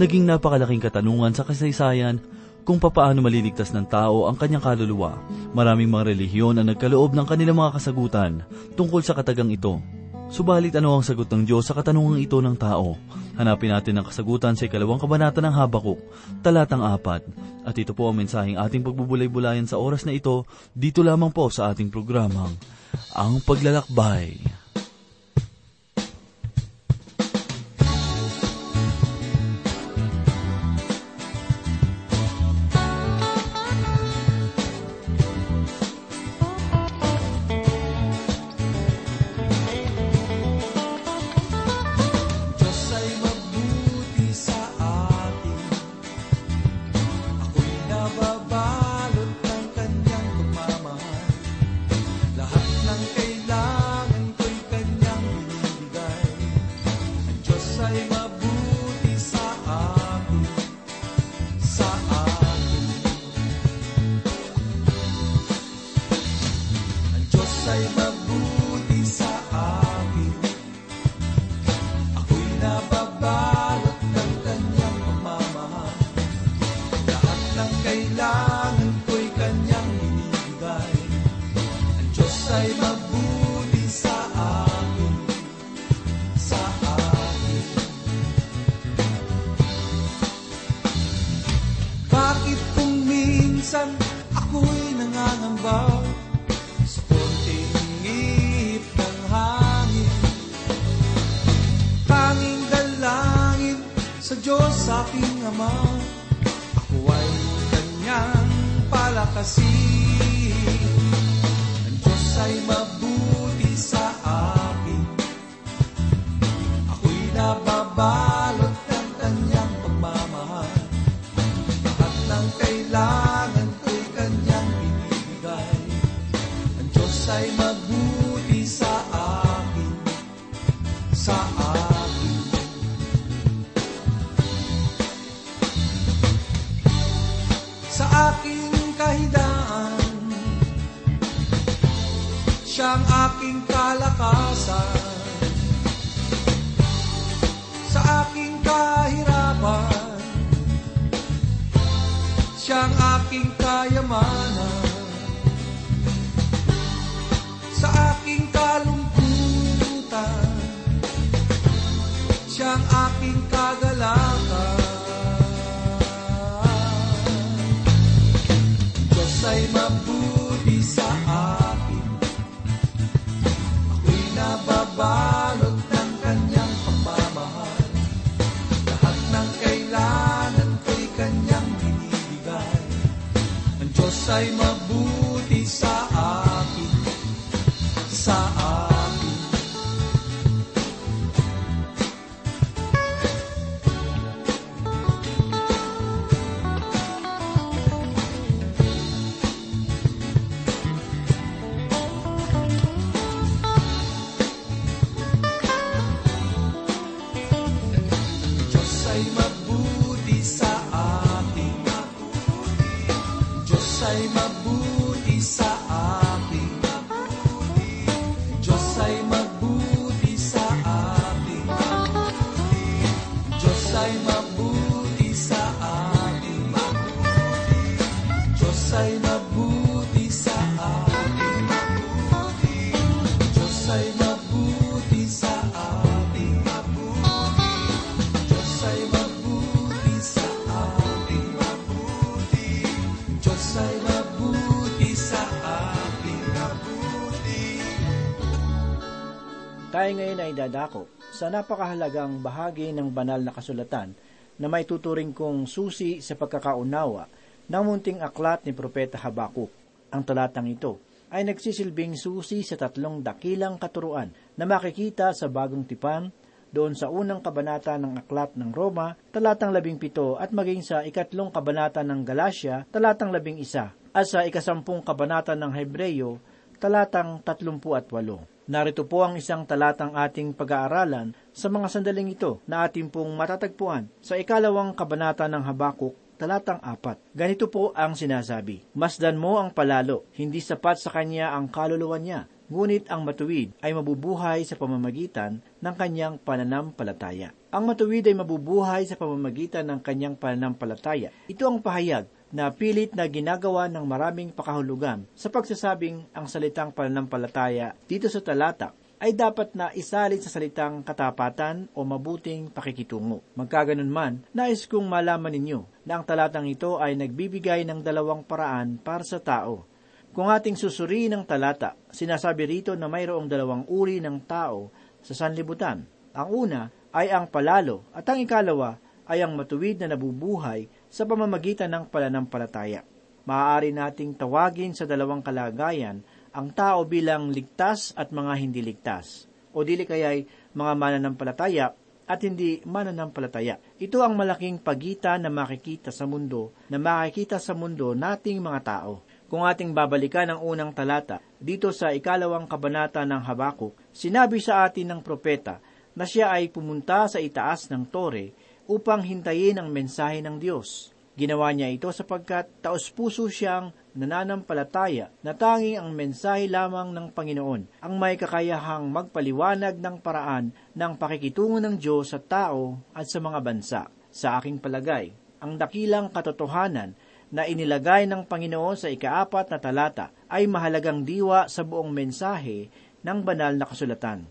naging napakalaking katanungan sa kasaysayan kung papaano maliligtas ng tao ang kanyang kaluluwa. Maraming mga relihiyon ang nagkaloob ng kanilang mga kasagutan tungkol sa katagang ito. Subalit ano ang sagot ng Diyos sa katanungang ito ng tao? Hanapin natin ang kasagutan sa ikalawang kabanata ng Habakuk, talatang apat. At ito po ang mensaheng ating pagbubulay-bulayan sa oras na ito, dito lamang po sa ating programang, Ang Paglalakbay. Sa Diyos aking Ama. Ako ay kanyang palakasin. Ang Diyos ay mabuti sa akin. Ako'y nababalot talking. Ay dadako sa napakahalagang bahagi ng banal na kasulatan na may tuturing kong susi sa pagkakaunawa ng munting aklat ni Propeta Habakuk. Ang talatang ito ay nagsisilbing susi sa tatlong dakilang katuruan na makikita sa bagong tipan doon sa unang kabanata ng aklat ng Roma, talatang labing pito at maging sa ikatlong kabanata ng Galacia, talatang labing isa, at sa ikasampung kabanata ng Hebreyo, talatang tatlumpu at walo. Narito po ang isang talatang ating pag-aaralan sa mga sandaling ito na ating pong matatagpuan sa ikalawang kabanata ng Habakuk, talatang apat. Ganito po ang sinasabi, Masdan mo ang palalo, hindi sapat sa kanya ang kaluluwa niya, ngunit ang matuwid ay mabubuhay sa pamamagitan ng kanyang pananampalataya. Ang matuwid ay mabubuhay sa pamamagitan ng kanyang pananampalataya. Ito ang pahayag na pilit na ginagawa ng maraming pakahulugan sa pagsasabing ang salitang pananampalataya dito sa talata ay dapat na isalin sa salitang katapatan o mabuting pakikitungo. Magkaganon man, nais kong malaman ninyo na ang talatang ito ay nagbibigay ng dalawang paraan para sa tao. Kung ating susuriin ang talata, sinasabi rito na mayroong dalawang uri ng tao sa sanlibutan. Ang una ay ang palalo at ang ikalawa ay ang matuwid na nabubuhay sa pamamagitan ng pananampalataya. Maaari nating tawagin sa dalawang kalagayan ang tao bilang ligtas at mga hindi ligtas, o dili kaya'y mga mananampalataya at hindi mananampalataya. Ito ang malaking pagitan na makikita sa mundo, na makikita sa mundo nating mga tao. Kung ating babalikan ang unang talata, dito sa ikalawang kabanata ng Habakuk, sinabi sa atin ng propeta na siya ay pumunta sa itaas ng tore upang hintayin ang mensahe ng Diyos. Ginawa niya ito sapagkat taos-puso siyang nananampalataya na tanging ang mensahe lamang ng Panginoon ang may kakayahang magpaliwanag ng paraan ng pakikitungo ng Diyos sa tao at sa mga bansa. Sa aking palagay, ang dakilang katotohanan na inilagay ng Panginoon sa ikaapat na talata ay mahalagang diwa sa buong mensahe ng banal na kasulatan.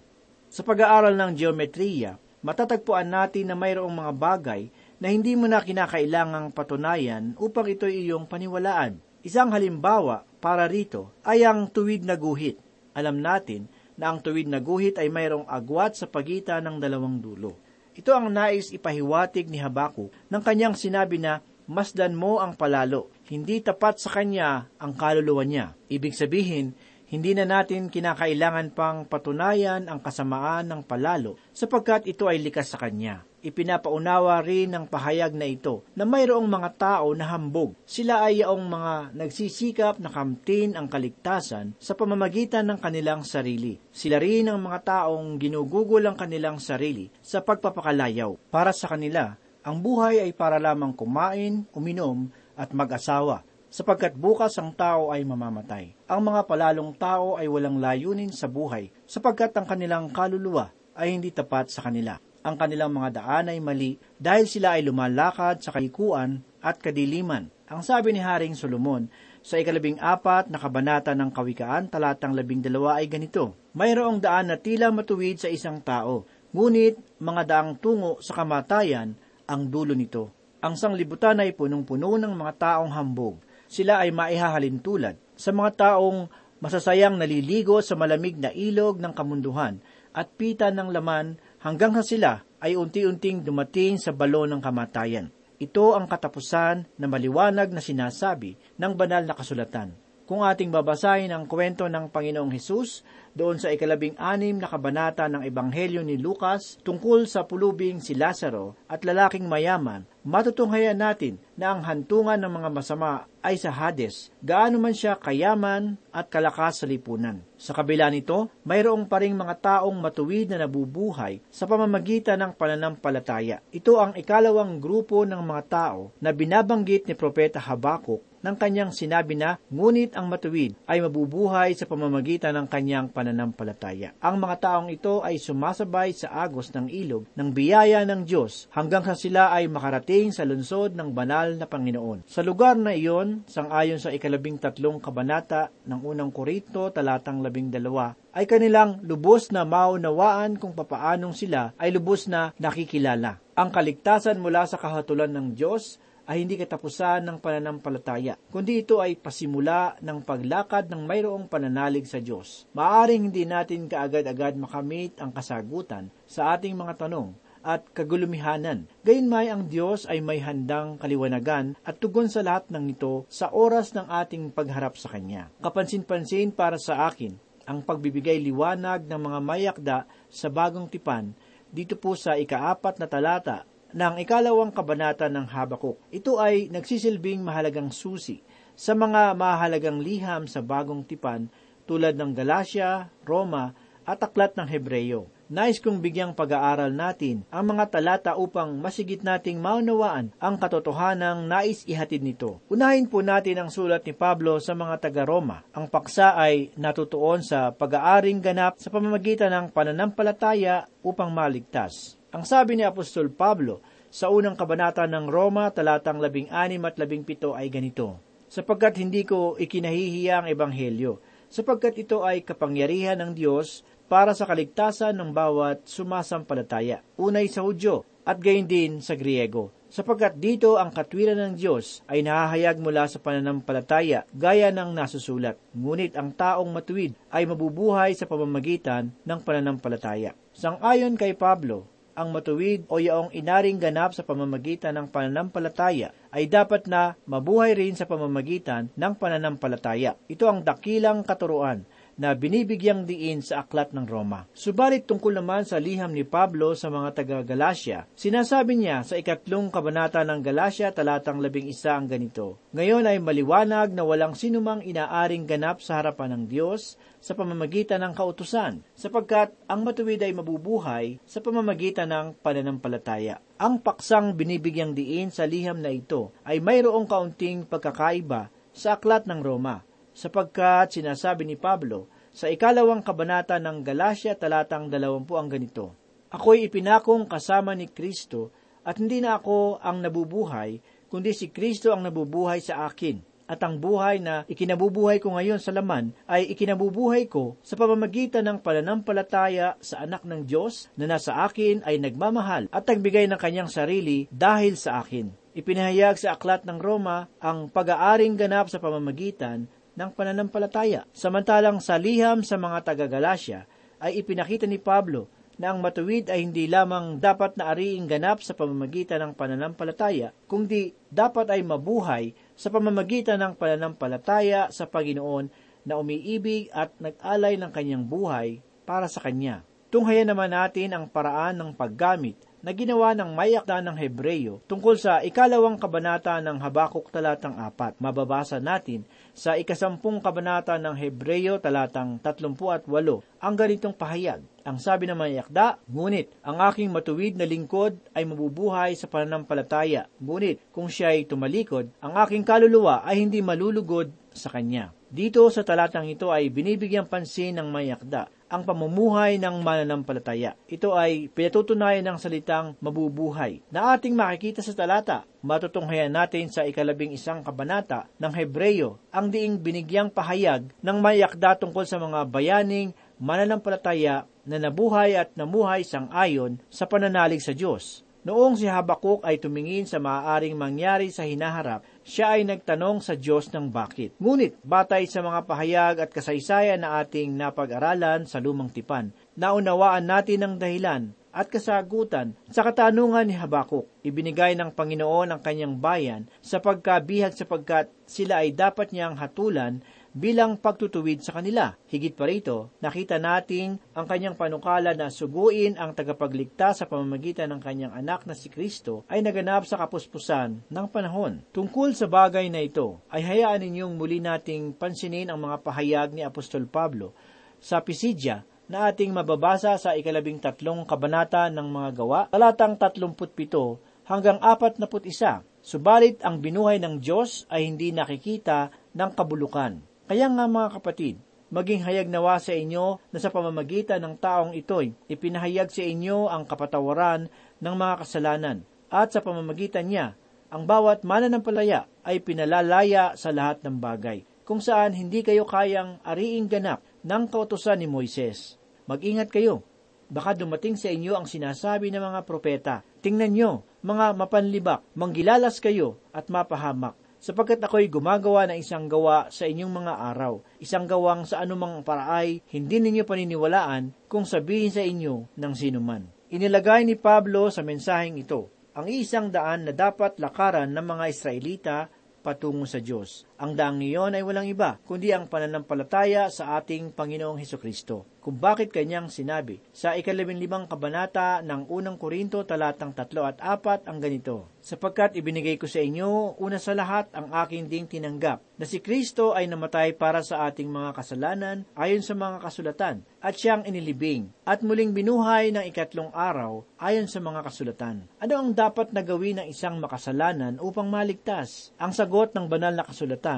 Sa pag-aaral ng geometriya, matatagpuan natin na mayroong mga bagay na hindi mo na kinakailangang patunayan upang ito iyong paniwalaan. Isang halimbawa para rito ay ang tuwid na guhit. Alam natin na ang tuwid na guhit ay mayroong agwat sa pagitan ng dalawang dulo. Ito ang nais ipahiwatig ni Habaku ng kanyang sinabi na masdan mo ang palalo, hindi tapat sa kanya ang kaluluwa niya. Ibig sabihin, hindi na natin kinakailangan pang patunayan ang kasamaan ng palalo sapagkat ito ay likas sa kanya. Ipinapaunawa rin ng pahayag na ito na mayroong mga tao na hambog. Sila ay yaong mga nagsisikap na kamtin ang kaligtasan sa pamamagitan ng kanilang sarili. Sila rin ang mga taong ginugugol ang kanilang sarili sa pagpapakalayaw. Para sa kanila, ang buhay ay para lamang kumain, uminom, at mag-asawa sapagkat bukas ang tao ay mamamatay. Ang mga palalong tao ay walang layunin sa buhay, sapagkat ang kanilang kaluluwa ay hindi tapat sa kanila. Ang kanilang mga daan ay mali dahil sila ay lumalakad sa kalikuan at kadiliman. Ang sabi ni Haring Solomon sa ikalabing apat na kabanata ng Kawikaan talatang labing dalawa ay ganito, Mayroong daan na tila matuwid sa isang tao, ngunit mga daang tungo sa kamatayan ang dulo nito. Ang sanglibutan ay punong-puno ng mga taong hambog sila ay maihahalin tulad sa mga taong masasayang naliligo sa malamig na ilog ng kamunduhan at pita ng laman hanggang sa sila ay unti-unting dumating sa balon ng kamatayan. Ito ang katapusan na maliwanag na sinasabi ng banal na kasulatan. Kung ating babasahin ang kwento ng Panginoong Hesus doon sa ikalabing anim na kabanata ng Ebanghelyo ni Lucas tungkol sa pulubing si Lazaro at lalaking mayaman, matutunghayan natin na ang hantungan ng mga masama ay sa Hades, gaano man siya kayaman at kalakas sa lipunan. Sa kabila nito, mayroong pa ring mga taong matuwid na nabubuhay sa pamamagitan ng pananampalataya. Ito ang ikalawang grupo ng mga tao na binabanggit ni Propeta Habakuk ng kanyang sinabi na, ngunit ang matuwid ay mabubuhay sa pamamagitan ng kanyang pananampalataya. Ang mga taong ito ay sumasabay sa agos ng ilog ng biyaya ng Diyos hanggang sa sila ay makarating sa lungsod ng banal na Panginoon. Sa lugar na iyon, sangayon sa ikalabing tatlong kabanata ng unang Korinto talatang labing dalawa, ay kanilang lubos na maunawaan kung papaanong sila ay lubos na nakikilala. Ang kaligtasan mula sa kahatulan ng Diyos ay hindi katapusan ng pananampalataya, kundi ito ay pasimula ng paglakad ng mayroong pananalig sa Diyos. Maaring hindi natin kaagad-agad makamit ang kasagutan sa ating mga tanong at kagulumihanan. Gayunmay ang Diyos ay may handang kaliwanagan at tugon sa lahat ng ito sa oras ng ating pagharap sa Kanya. Kapansin-pansin para sa akin ang pagbibigay liwanag ng mga mayakda sa bagong tipan dito po sa ikaapat na talata ng ikalawang kabanata ng Habakuk. Ito ay nagsisilbing mahalagang susi sa mga mahalagang liham sa bagong tipan tulad ng Galacia, Roma at aklat ng Hebreyo. Nais kong bigyang pag-aaral natin ang mga talata upang masigit nating maunawaan ang katotohanang nais ihatid nito. Unahin po natin ang sulat ni Pablo sa mga taga-Roma. Ang paksa ay natutuon sa pag-aaring ganap sa pamamagitan ng pananampalataya upang maligtas. Ang sabi ni Apostol Pablo sa unang kabanata ng Roma, talatang labing anim at labing pito ay ganito, Sapagkat hindi ko ikinahihiya ang Ebanghelyo, sapagkat ito ay kapangyarihan ng Diyos para sa kaligtasan ng bawat sumasampalataya, unay sa Hudyo at gayon din sa Griego. Sapagkat dito ang katwiran ng Diyos ay nahahayag mula sa pananampalataya gaya ng nasusulat. Ngunit ang taong matuwid ay mabubuhay sa pamamagitan ng pananampalataya. Sang-ayon kay Pablo, ang matuwid o yaong inaring ganap sa pamamagitan ng pananampalataya ay dapat na mabuhay rin sa pamamagitan ng pananampalataya. Ito ang dakilang katuruan na binibigyang diin sa aklat ng Roma. Subalit tungkol naman sa liham ni Pablo sa mga taga-Galacia, sinasabi niya sa ikatlong kabanata ng Galacia talatang labing isa ang ganito, Ngayon ay maliwanag na walang sinumang inaaring ganap sa harapan ng Diyos sa pamamagitan ng kautusan, sapagkat ang matuwid ay mabubuhay sa pamamagitan ng pananampalataya. Ang paksang binibigyang diin sa liham na ito ay mayroong kaunting pagkakaiba sa aklat ng Roma sapagkat sinasabi ni Pablo sa ikalawang kabanata ng Galacia talatang dalawampu ang ganito, Ako'y ipinakong kasama ni Kristo at hindi na ako ang nabubuhay, kundi si Kristo ang nabubuhay sa akin. At ang buhay na ikinabubuhay ko ngayon sa laman ay ikinabubuhay ko sa pamamagitan ng pananampalataya sa anak ng Diyos na nasa akin ay nagmamahal at nagbigay ng kanyang sarili dahil sa akin. Ipinahayag sa aklat ng Roma ang pag-aaring ganap sa pamamagitan ng pananampalataya. Samantalang sa liham sa mga taga-Galasya ay ipinakita ni Pablo na ang matuwid ay hindi lamang dapat na ariing ganap sa pamamagitan ng pananampalataya, kundi dapat ay mabuhay sa pamamagitan ng pananampalataya sa Panginoon na umiibig at nag-alay ng kanyang buhay para sa Kanya. Tunghayan naman natin ang paraan ng paggamit na ginawa ng mayakda ng Hebreyo tungkol sa ikalawang kabanata ng Habakuk talatang apat. Mababasa natin sa ikasampung kabanata ng Hebreyo talatang tatlumpu at walo ang ganitong pahayag. Ang sabi ng mayakda, ngunit ang aking matuwid na lingkod ay mabubuhay sa pananampalataya. Ngunit kung siya ay tumalikod, ang aking kaluluwa ay hindi malulugod sa kanya. Dito sa talatang ito ay binibigyang pansin ng mayakda ang pamumuhay ng mananampalataya. Ito ay pinatutunayan ng salitang mabubuhay na ating makikita sa talata. Matutunghayan natin sa ikalabing isang kabanata ng Hebreyo ang diing binigyang pahayag ng mayakda tungkol sa mga bayaning mananampalataya na nabuhay at namuhay sang ayon sa pananalig sa Diyos. Noong si Habakuk ay tumingin sa maaaring mangyari sa hinaharap, siya ay nagtanong sa Diyos ng bakit. Ngunit, batay sa mga pahayag at kasaysayan na ating napag-aralan sa lumang tipan, naunawaan natin ang dahilan at kasagutan sa katanungan ni Habakuk. Ibinigay ng Panginoon ang kanyang bayan sa pagkabihag sapagkat sila ay dapat niyang hatulan bilang pagtutuwid sa kanila. Higit pa rito, nakita nating ang kanyang panukala na suguin ang tagapagligtas sa pamamagitan ng kanyang anak na si Kristo ay naganap sa kapuspusan ng panahon. Tungkol sa bagay na ito, ay hayaan ninyong muli nating pansinin ang mga pahayag ni Apostol Pablo sa Pisidya na ating mababasa sa ikalabing tatlong kabanata ng mga gawa, talatang tatlumput pito hanggang apat na put isa. Subalit ang binuhay ng Diyos ay hindi nakikita ng kabulukan. Kaya nga mga kapatid, maging hayag nawa sa inyo na sa pamamagitan ng taong ito'y ipinahayag sa inyo ang kapatawaran ng mga kasalanan at sa pamamagitan niya, ang bawat mananampalaya ay pinalalaya sa lahat ng bagay, kung saan hindi kayo kayang ariing ganap ng kautosan ni Moises. Mag-ingat kayo, baka dumating sa inyo ang sinasabi ng mga propeta. Tingnan nyo, mga mapanlibak, manggilalas kayo at mapahamak sapagkat ako'y gumagawa ng isang gawa sa inyong mga araw, isang gawang sa anumang paraay hindi ninyo paniniwalaan kung sabihin sa inyo ng sinuman. Inilagay ni Pablo sa mensaheng ito ang isang daan na dapat lakaran ng mga Israelita patungo sa Diyos. Ang daang niyon ay walang iba, kundi ang pananampalataya sa ating Panginoong Heso Kristo kung bakit kanyang sinabi. Sa ikalabing limang kabanata ng unang Korinto talatang tatlo at apat ang ganito, Sapagkat ibinigay ko sa inyo, una sa lahat ang aking ding tinanggap, na si Kristo ay namatay para sa ating mga kasalanan ayon sa mga kasulatan, at siyang inilibing, at muling binuhay ng ikatlong araw ayon sa mga kasulatan. Ano ang dapat na gawin ng isang makasalanan upang maligtas? Ang sagot ng banal na kasulatan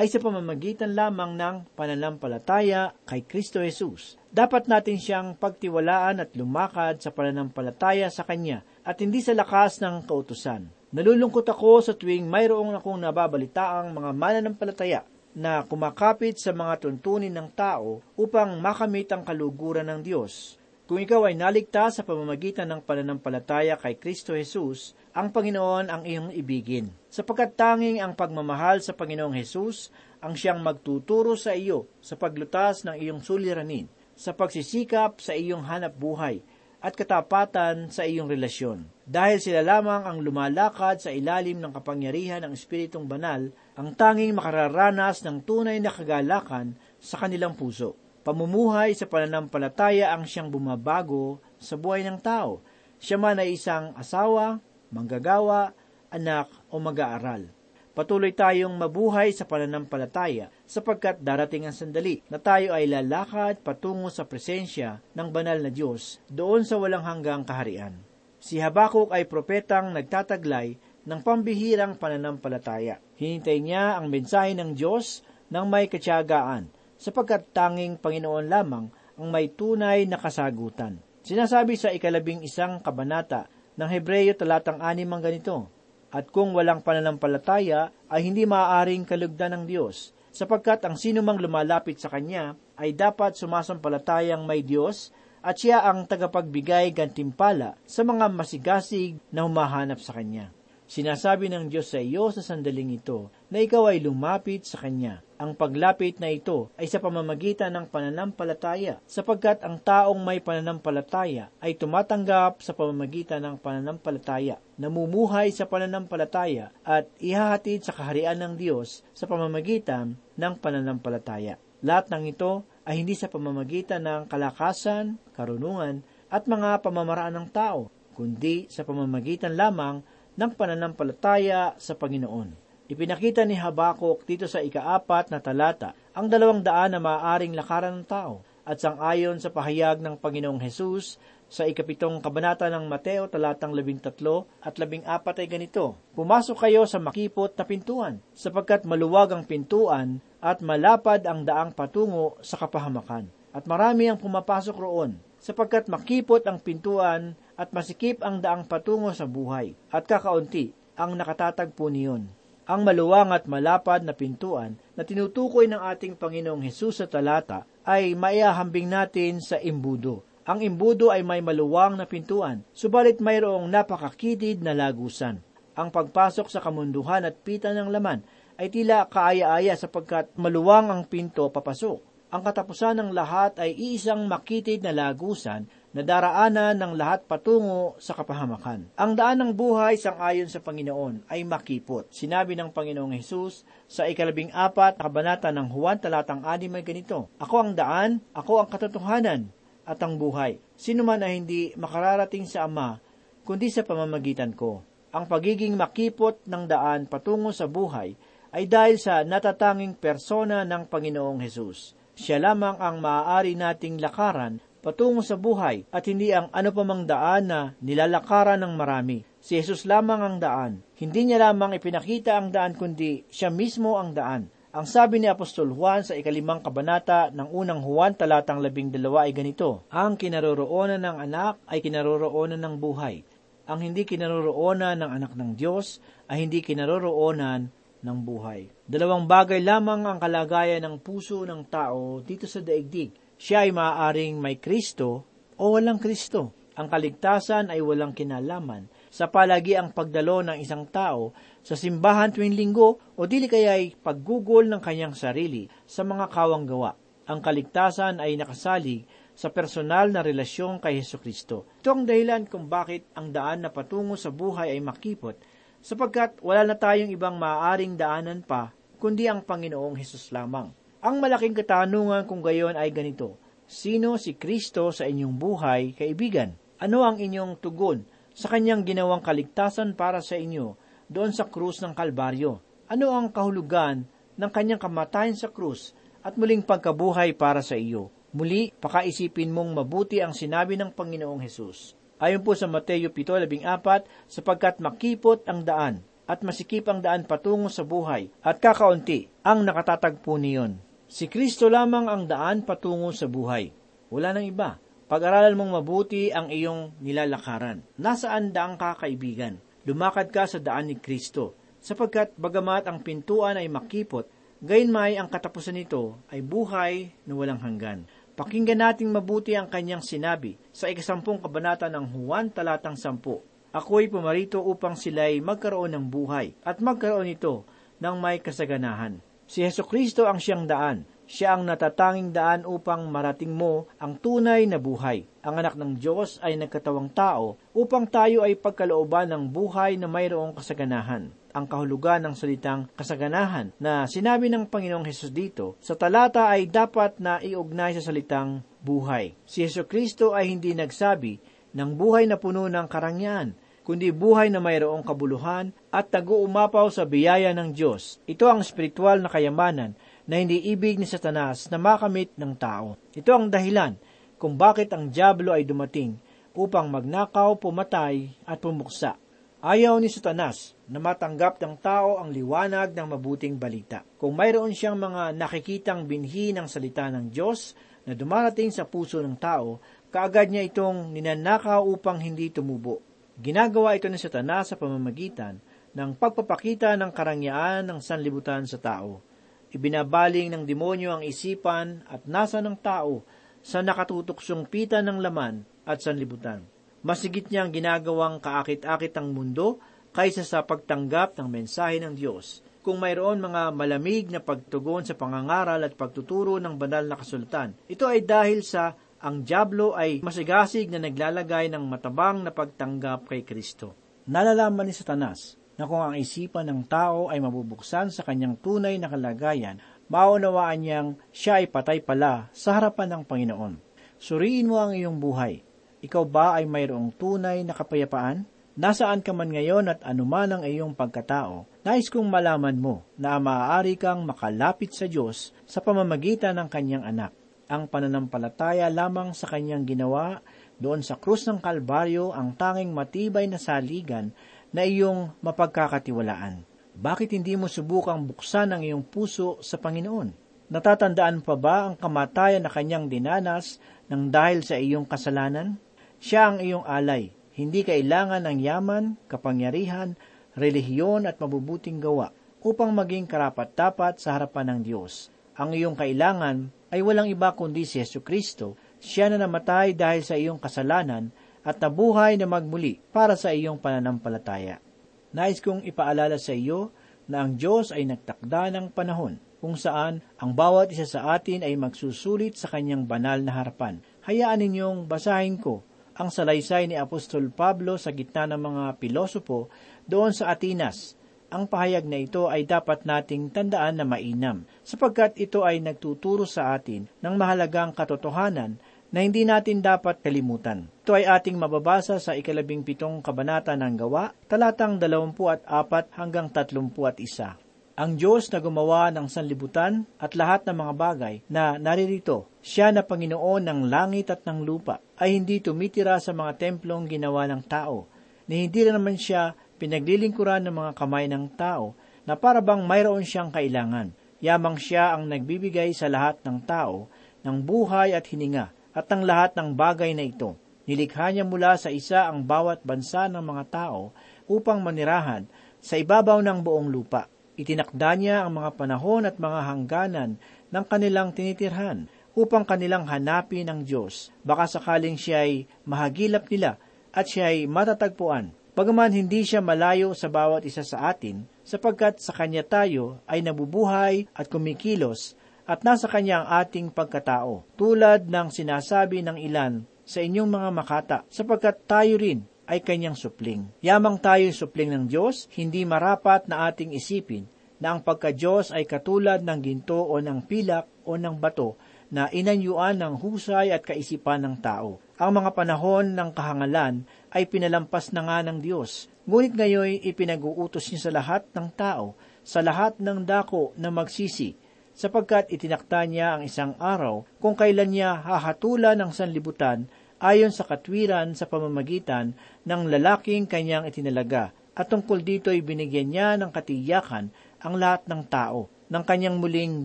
ay sa pamamagitan lamang ng pananampalataya kay Kristo Jesus. Dapat natin siyang pagtiwalaan at lumakad sa pananampalataya sa Kanya at hindi sa lakas ng kautusan. Nalulungkot ako sa tuwing mayroong akong nababalitaang mga mananampalataya na kumakapit sa mga tuntunin ng tao upang makamit ang kaluguran ng Diyos. Kung ikaw ay naligtas sa pamamagitan ng pananampalataya kay Kristo Jesus, ang Panginoon ang iyong ibigin. Sapagkat tanging ang pagmamahal sa Panginoong Jesus ang siyang magtuturo sa iyo sa paglutas ng iyong suliranin, sa pagsisikap sa iyong hanap buhay, at katapatan sa iyong relasyon. Dahil sila lamang ang lumalakad sa ilalim ng kapangyarihan ng Espiritong Banal, ang tanging makararanas ng tunay na kagalakan sa kanilang puso. Pamumuhay sa pananampalataya ang siyang bumabago sa buhay ng tao. Siya man ay isang asawa, manggagawa, anak o mag-aaral. Patuloy tayong mabuhay sa pananampalataya sapagkat darating ang sandali na tayo ay lalakad patungo sa presensya ng banal na Diyos doon sa walang hanggang kaharian. Si Habakuk ay propetang nagtataglay ng pambihirang pananampalataya. Hinintay niya ang mensahe ng Diyos ng may katsiyagaan sapagkat tanging Panginoon lamang ang may tunay na kasagutan. Sinasabi sa ikalabing isang kabanata ng Hebreyo talatang anim ang ganito, at kung walang pananampalataya ay hindi maaaring kalugdan ng Diyos, sapagkat ang sino mang lumalapit sa Kanya ay dapat sumasampalatayang may Diyos at siya ang tagapagbigay gantimpala sa mga masigasig na humahanap sa Kanya. Sinasabi ng Diyos sa iyo sa sandaling ito na ikaw ay lumapit sa Kanya. Ang paglapit na ito ay sa pamamagitan ng pananampalataya, sapagkat ang taong may pananampalataya ay tumatanggap sa pamamagitan ng pananampalataya, namumuhay sa pananampalataya at ihahatid sa kaharian ng Diyos sa pamamagitan ng pananampalataya. Lahat ng ito ay hindi sa pamamagitan ng kalakasan, karunungan, at mga pamamaraan ng tao, kundi sa pamamagitan lamang ng pananampalataya sa Panginoon. Ipinakita ni Habakuk dito sa ikaapat na talata ang dalawang daan na maaaring lakaran ng tao at sangayon sa pahayag ng Panginoong Hesus sa ikapitong kabanata ng Mateo talatang labing tatlo at labing apat ay ganito, Pumasok kayo sa makipot na pintuan, sapagkat maluwag ang pintuan at malapad ang daang patungo sa kapahamakan. At marami ang pumapasok roon, sapagkat makipot ang pintuan at masikip ang daang patungo sa buhay, at kakaunti ang nakatatagpo niyon. Ang maluwang at malapad na pintuan na tinutukoy ng ating Panginoong Hesus sa talata ay maiahambing natin sa imbudo. Ang imbudo ay may maluwang na pintuan, subalit mayroong napakakitid na lagusan. Ang pagpasok sa kamunduhan at pita ng laman ay tila kaaya-aya sapagkat maluwang ang pinto papasok. Ang katapusan ng lahat ay iisang makitid na lagusan na daraanan ng lahat patungo sa kapahamakan. Ang daan ng buhay sang ayon sa Panginoon ay makipot. Sinabi ng Panginoong Hesus sa ikalabing apat na kabanata ng Juan talatang anim ay ganito, Ako ang daan, ako ang katotohanan, at ang buhay. Sino man ay hindi makararating sa Ama, kundi sa pamamagitan ko. Ang pagiging makipot ng daan patungo sa buhay ay dahil sa natatanging persona ng Panginoong Hesus. Siya lamang ang maaari nating lakaran patungo sa buhay at hindi ang ano pamang daan na nilalakaran ng marami. Si Jesus lamang ang daan. Hindi niya lamang ipinakita ang daan kundi siya mismo ang daan. Ang sabi ni Apostol Juan sa ikalimang kabanata ng unang Juan talatang labing dalawa ay ganito, Ang kinaroroonan ng anak ay kinaroroonan ng buhay. Ang hindi kinaroroonan ng anak ng Diyos ay hindi kinaroroonan ng buhay. Dalawang bagay lamang ang kalagayan ng puso ng tao dito sa daigdig siya ay maaaring may Kristo o walang Kristo. Ang kaligtasan ay walang kinalaman sa palagi ang pagdalo ng isang tao sa simbahan tuwing linggo o dili kaya ay paggugol ng kanyang sarili sa mga kawang gawa. Ang kaligtasan ay nakasalig sa personal na relasyon kay Heso Kristo. Ito ang dahilan kung bakit ang daan na patungo sa buhay ay makipot, sapagkat wala na tayong ibang maaaring daanan pa, kundi ang Panginoong Hesus lamang. Ang malaking katanungan kung gayon ay ganito, Sino si Kristo sa inyong buhay, kaibigan? Ano ang inyong tugon sa kanyang ginawang kaligtasan para sa inyo doon sa krus ng Kalbaryo? Ano ang kahulugan ng kanyang kamatayan sa krus at muling pagkabuhay para sa iyo? Muli, pakaisipin mong mabuti ang sinabi ng Panginoong Hesus. Ayon po sa Mateo 7:14, sapagkat makipot ang daan at masikip ang daan patungo sa buhay at kakaunti ang nakatatagpo niyon. Si Kristo lamang ang daan patungo sa buhay. Wala nang iba. Pag-aralan mong mabuti ang iyong nilalakaran. Nasaan daang ka, kaibigan? Lumakad ka sa daan ni Kristo, sapagkat bagamat ang pintuan ay makipot, gayon may ang katapusan nito ay buhay na walang hanggan. Pakinggan nating mabuti ang kanyang sinabi sa ikasampung kabanata ng Juan talatang sampu. Ako'y pumarito upang sila'y magkaroon ng buhay at magkaroon ito ng may kasaganahan. Si Heso Kristo ang siyang daan. Siya ang natatanging daan upang marating mo ang tunay na buhay. Ang anak ng Diyos ay nagkatawang tao upang tayo ay pagkalooban ng buhay na mayroong kasaganahan. Ang kahulugan ng salitang kasaganahan na sinabi ng Panginoong Hesus dito sa talata ay dapat na iugnay sa salitang buhay. Si Heso Kristo ay hindi nagsabi ng buhay na puno ng karangyaan, kundi buhay na mayroong kabuluhan at tagu-umapaw sa biyaya ng Diyos. Ito ang spiritual na kayamanan na hindi ibig ni Satanas na makamit ng tao. Ito ang dahilan kung bakit ang Diablo ay dumating upang magnakaw, pumatay at pumuksa. Ayaw ni Satanas na matanggap ng tao ang liwanag ng mabuting balita. Kung mayroon siyang mga nakikitang binhi ng salita ng Diyos na dumarating sa puso ng tao, kaagad niya itong ninanakaw upang hindi tumubo. Ginagawa ito ni Satanas sa pamamagitan ng pagpapakita ng karangyaan ng sanlibutan sa tao. Ibinabaling ng demonyo ang isipan at nasa ng tao sa nakatutuksong pita ng laman at sanlibutan. Masigit niyang ginagawang kaakit-akit ang mundo kaysa sa pagtanggap ng mensahe ng Diyos. Kung mayroon mga malamig na pagtugon sa pangangaral at pagtuturo ng banal na kasultan, ito ay dahil sa ang Diablo ay masigasig na naglalagay ng matabang na pagtanggap kay Kristo. Nalalaman ni Satanas na kung ang isipan ng tao ay mabubuksan sa kanyang tunay na kalagayan, maunawaan niyang siya ay patay pala sa harapan ng Panginoon. Suriin mo ang iyong buhay. Ikaw ba ay mayroong tunay na kapayapaan? Nasaan ka man ngayon at anuman ang iyong pagkatao, nais kong malaman mo na maaari kang makalapit sa Diyos sa pamamagitan ng kanyang anak. Ang pananampalataya lamang sa kanyang ginawa doon sa krus ng Kalbaryo ang tanging matibay na saligan na iyong mapagkakatiwalaan. Bakit hindi mo subukang buksan ang iyong puso sa Panginoon? Natatandaan pa ba ang kamatayan na kanyang dinanas ng dahil sa iyong kasalanan? Siya ang iyong alay. Hindi kailangan ng yaman, kapangyarihan, relihiyon at mabubuting gawa upang maging karapat-dapat sa harapan ng Diyos. Ang iyong kailangan ay walang iba kundi si Yesu Kristo. Siya na namatay dahil sa iyong kasalanan at nabuhay na magmuli para sa iyong pananampalataya. Nais kong ipaalala sa iyo na ang Diyos ay nagtakda ng panahon kung saan ang bawat isa sa atin ay magsusulit sa kanyang banal na harapan. Hayaan ninyong basahin ko ang salaysay ni Apostol Pablo sa gitna ng mga pilosopo doon sa Atinas. Ang pahayag na ito ay dapat nating tandaan na mainam, sapagkat ito ay nagtuturo sa atin ng mahalagang katotohanan na hindi natin dapat kalimutan. Ito ay ating mababasa sa ikalabing pitong kabanata ng gawa, talatang dalawampu at apat hanggang tatlumpu at isa. Ang Diyos na gumawa ng sanlibutan at lahat ng mga bagay na naririto, siya na Panginoon ng langit at ng lupa, ay hindi tumitira sa mga templong ginawa ng tao, ni hindi rin naman siya pinaglilingkuran ng mga kamay ng tao na para bang mayroon siyang kailangan. Yamang siya ang nagbibigay sa lahat ng tao ng buhay at hininga at ang lahat ng bagay na ito. Nilikha niya mula sa isa ang bawat bansa ng mga tao upang manirahan sa ibabaw ng buong lupa. Itinakda niya ang mga panahon at mga hangganan ng kanilang tinitirhan upang kanilang hanapin ang Diyos. Baka sakaling siya ay mahagilap nila at siya ay matatagpuan. Pagaman hindi siya malayo sa bawat isa sa atin, sapagkat sa Kanya tayo ay nabubuhay at kumikilos at nasa Kanya ang ating pagkatao, tulad ng sinasabi ng ilan sa inyong mga makata, sapagkat tayo rin ay Kanyang supling. Yamang tayo supling ng Diyos, hindi marapat na ating isipin na ang pagka-Diyos ay katulad ng ginto o ng pilak o ng bato na inanyuan ng husay at kaisipan ng tao. Ang mga panahon ng kahangalan ay pinalampas na nga ng Diyos. Ngunit ngayon ipinag-uutos niya sa lahat ng tao, sa lahat ng dako na magsisi, sapagkat itinakta niya ang isang araw kung kailan niya hahatulan ng sanlibutan ayon sa katwiran sa pamamagitan ng lalaking kanyang itinalaga At tungkol dito ay binigyan niya ng katiyakan ang lahat ng tao nang kanyang muling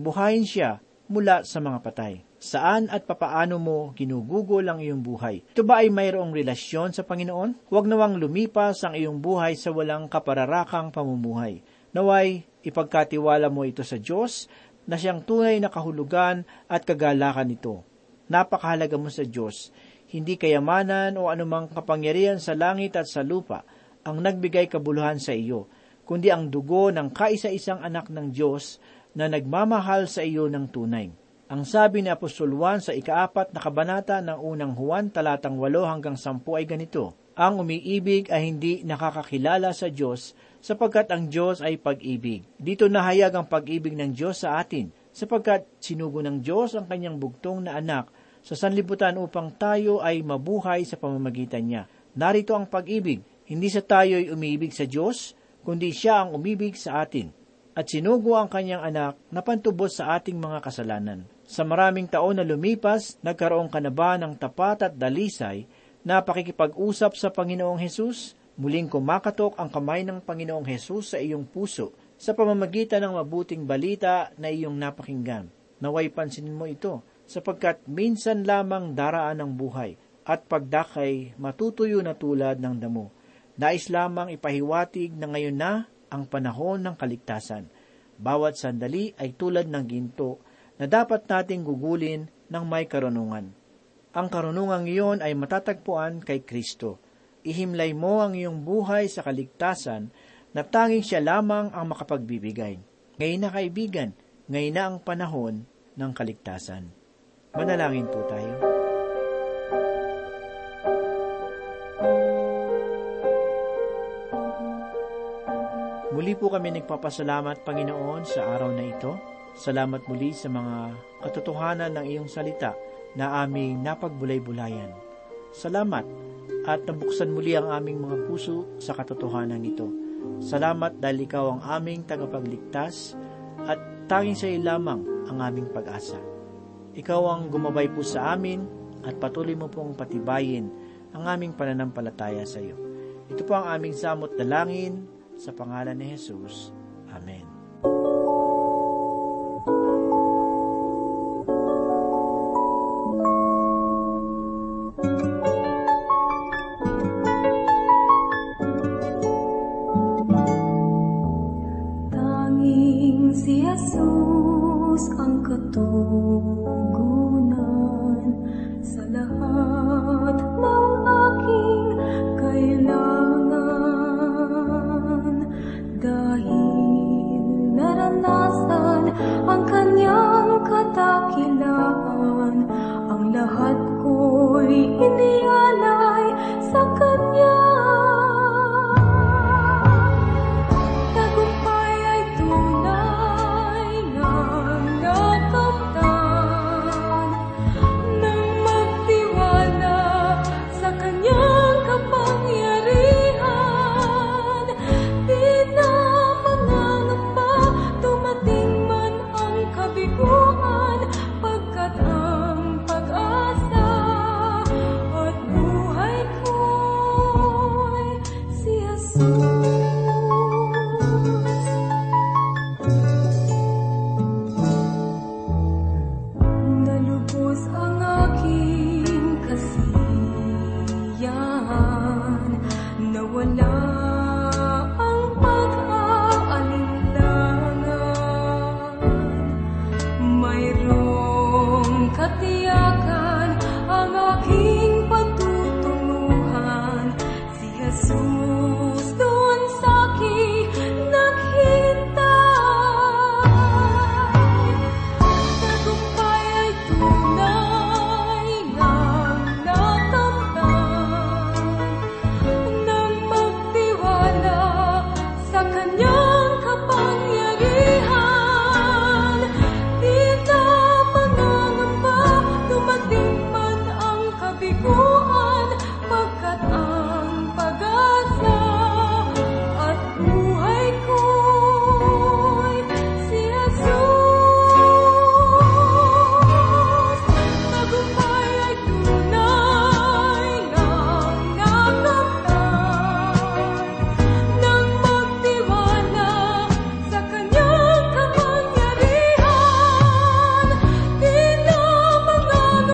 buhayin siya mula sa mga patay. Saan at papaano mo ginugugol ang iyong buhay? Ito ba ay mayroong relasyon sa Panginoon? Huwag nawang lumipas ang iyong buhay sa walang kapararakang pamumuhay. Naway, ipagkatiwala mo ito sa Diyos na siyang tunay na kahulugan at kagalakan nito. Napakahalaga mo sa Diyos. Hindi kayamanan o anumang kapangyarihan sa langit at sa lupa ang nagbigay kabuluhan sa iyo, kundi ang dugo ng kaisa-isang anak ng Diyos na nagmamahal sa iyo ng tunay. Ang sabi ni Apostol Juan sa ikaapat na kabanata ng unang Juan talatang 8 hanggang 10 ay ganito, Ang umiibig ay hindi nakakakilala sa Diyos sapagkat ang Diyos ay pag-ibig. Dito nahayag ang pag-ibig ng Diyos sa atin sapagkat sinugo ng Diyos ang kanyang bugtong na anak sa sanlibutan upang tayo ay mabuhay sa pamamagitan niya. Narito ang pag-ibig, hindi sa tayo'y umiibig sa Diyos, kundi siya ang umibig sa atin. At sinugo ang kanyang anak na pantubos sa ating mga kasalanan. Sa maraming taon na lumipas, nagkaroon ka na ba ng tapat at dalisay na pakikipag-usap sa Panginoong Hesus? Muling kumakatok ang kamay ng Panginoong Hesus sa iyong puso sa pamamagitan ng mabuting balita na iyong napakinggan. Naway pansinin mo ito, sapagkat minsan lamang daraan ang buhay at pagdakay matutuyo na tulad ng damo. Nais lamang ipahiwatig na ngayon na ang panahon ng kaligtasan. Bawat sandali ay tulad ng ginto na dapat nating gugulin ng may karunungan. Ang karunungang iyon ay matatagpuan kay Kristo. Ihimlay mo ang iyong buhay sa kaligtasan na tanging siya lamang ang makapagbibigay. Ngayon na kaibigan, ngayon na ang panahon ng kaligtasan. Manalangin po tayo. Muli po kami nagpapasalamat, Panginoon, sa araw na ito. Salamat muli sa mga katotohanan ng iyong salita na aming napagbulay-bulayan. Salamat at nabuksan muli ang aming mga puso sa katotohanan ito. Salamat dahil ikaw ang aming tagapagligtas at tanging sa iyo lamang ang aming pag-asa. Ikaw ang gumabay po sa amin at patuloy mo pong patibayin ang aming pananampalataya sa iyo. Ito po ang aming samot dalangin sa pangalan ni Jesus. Amen.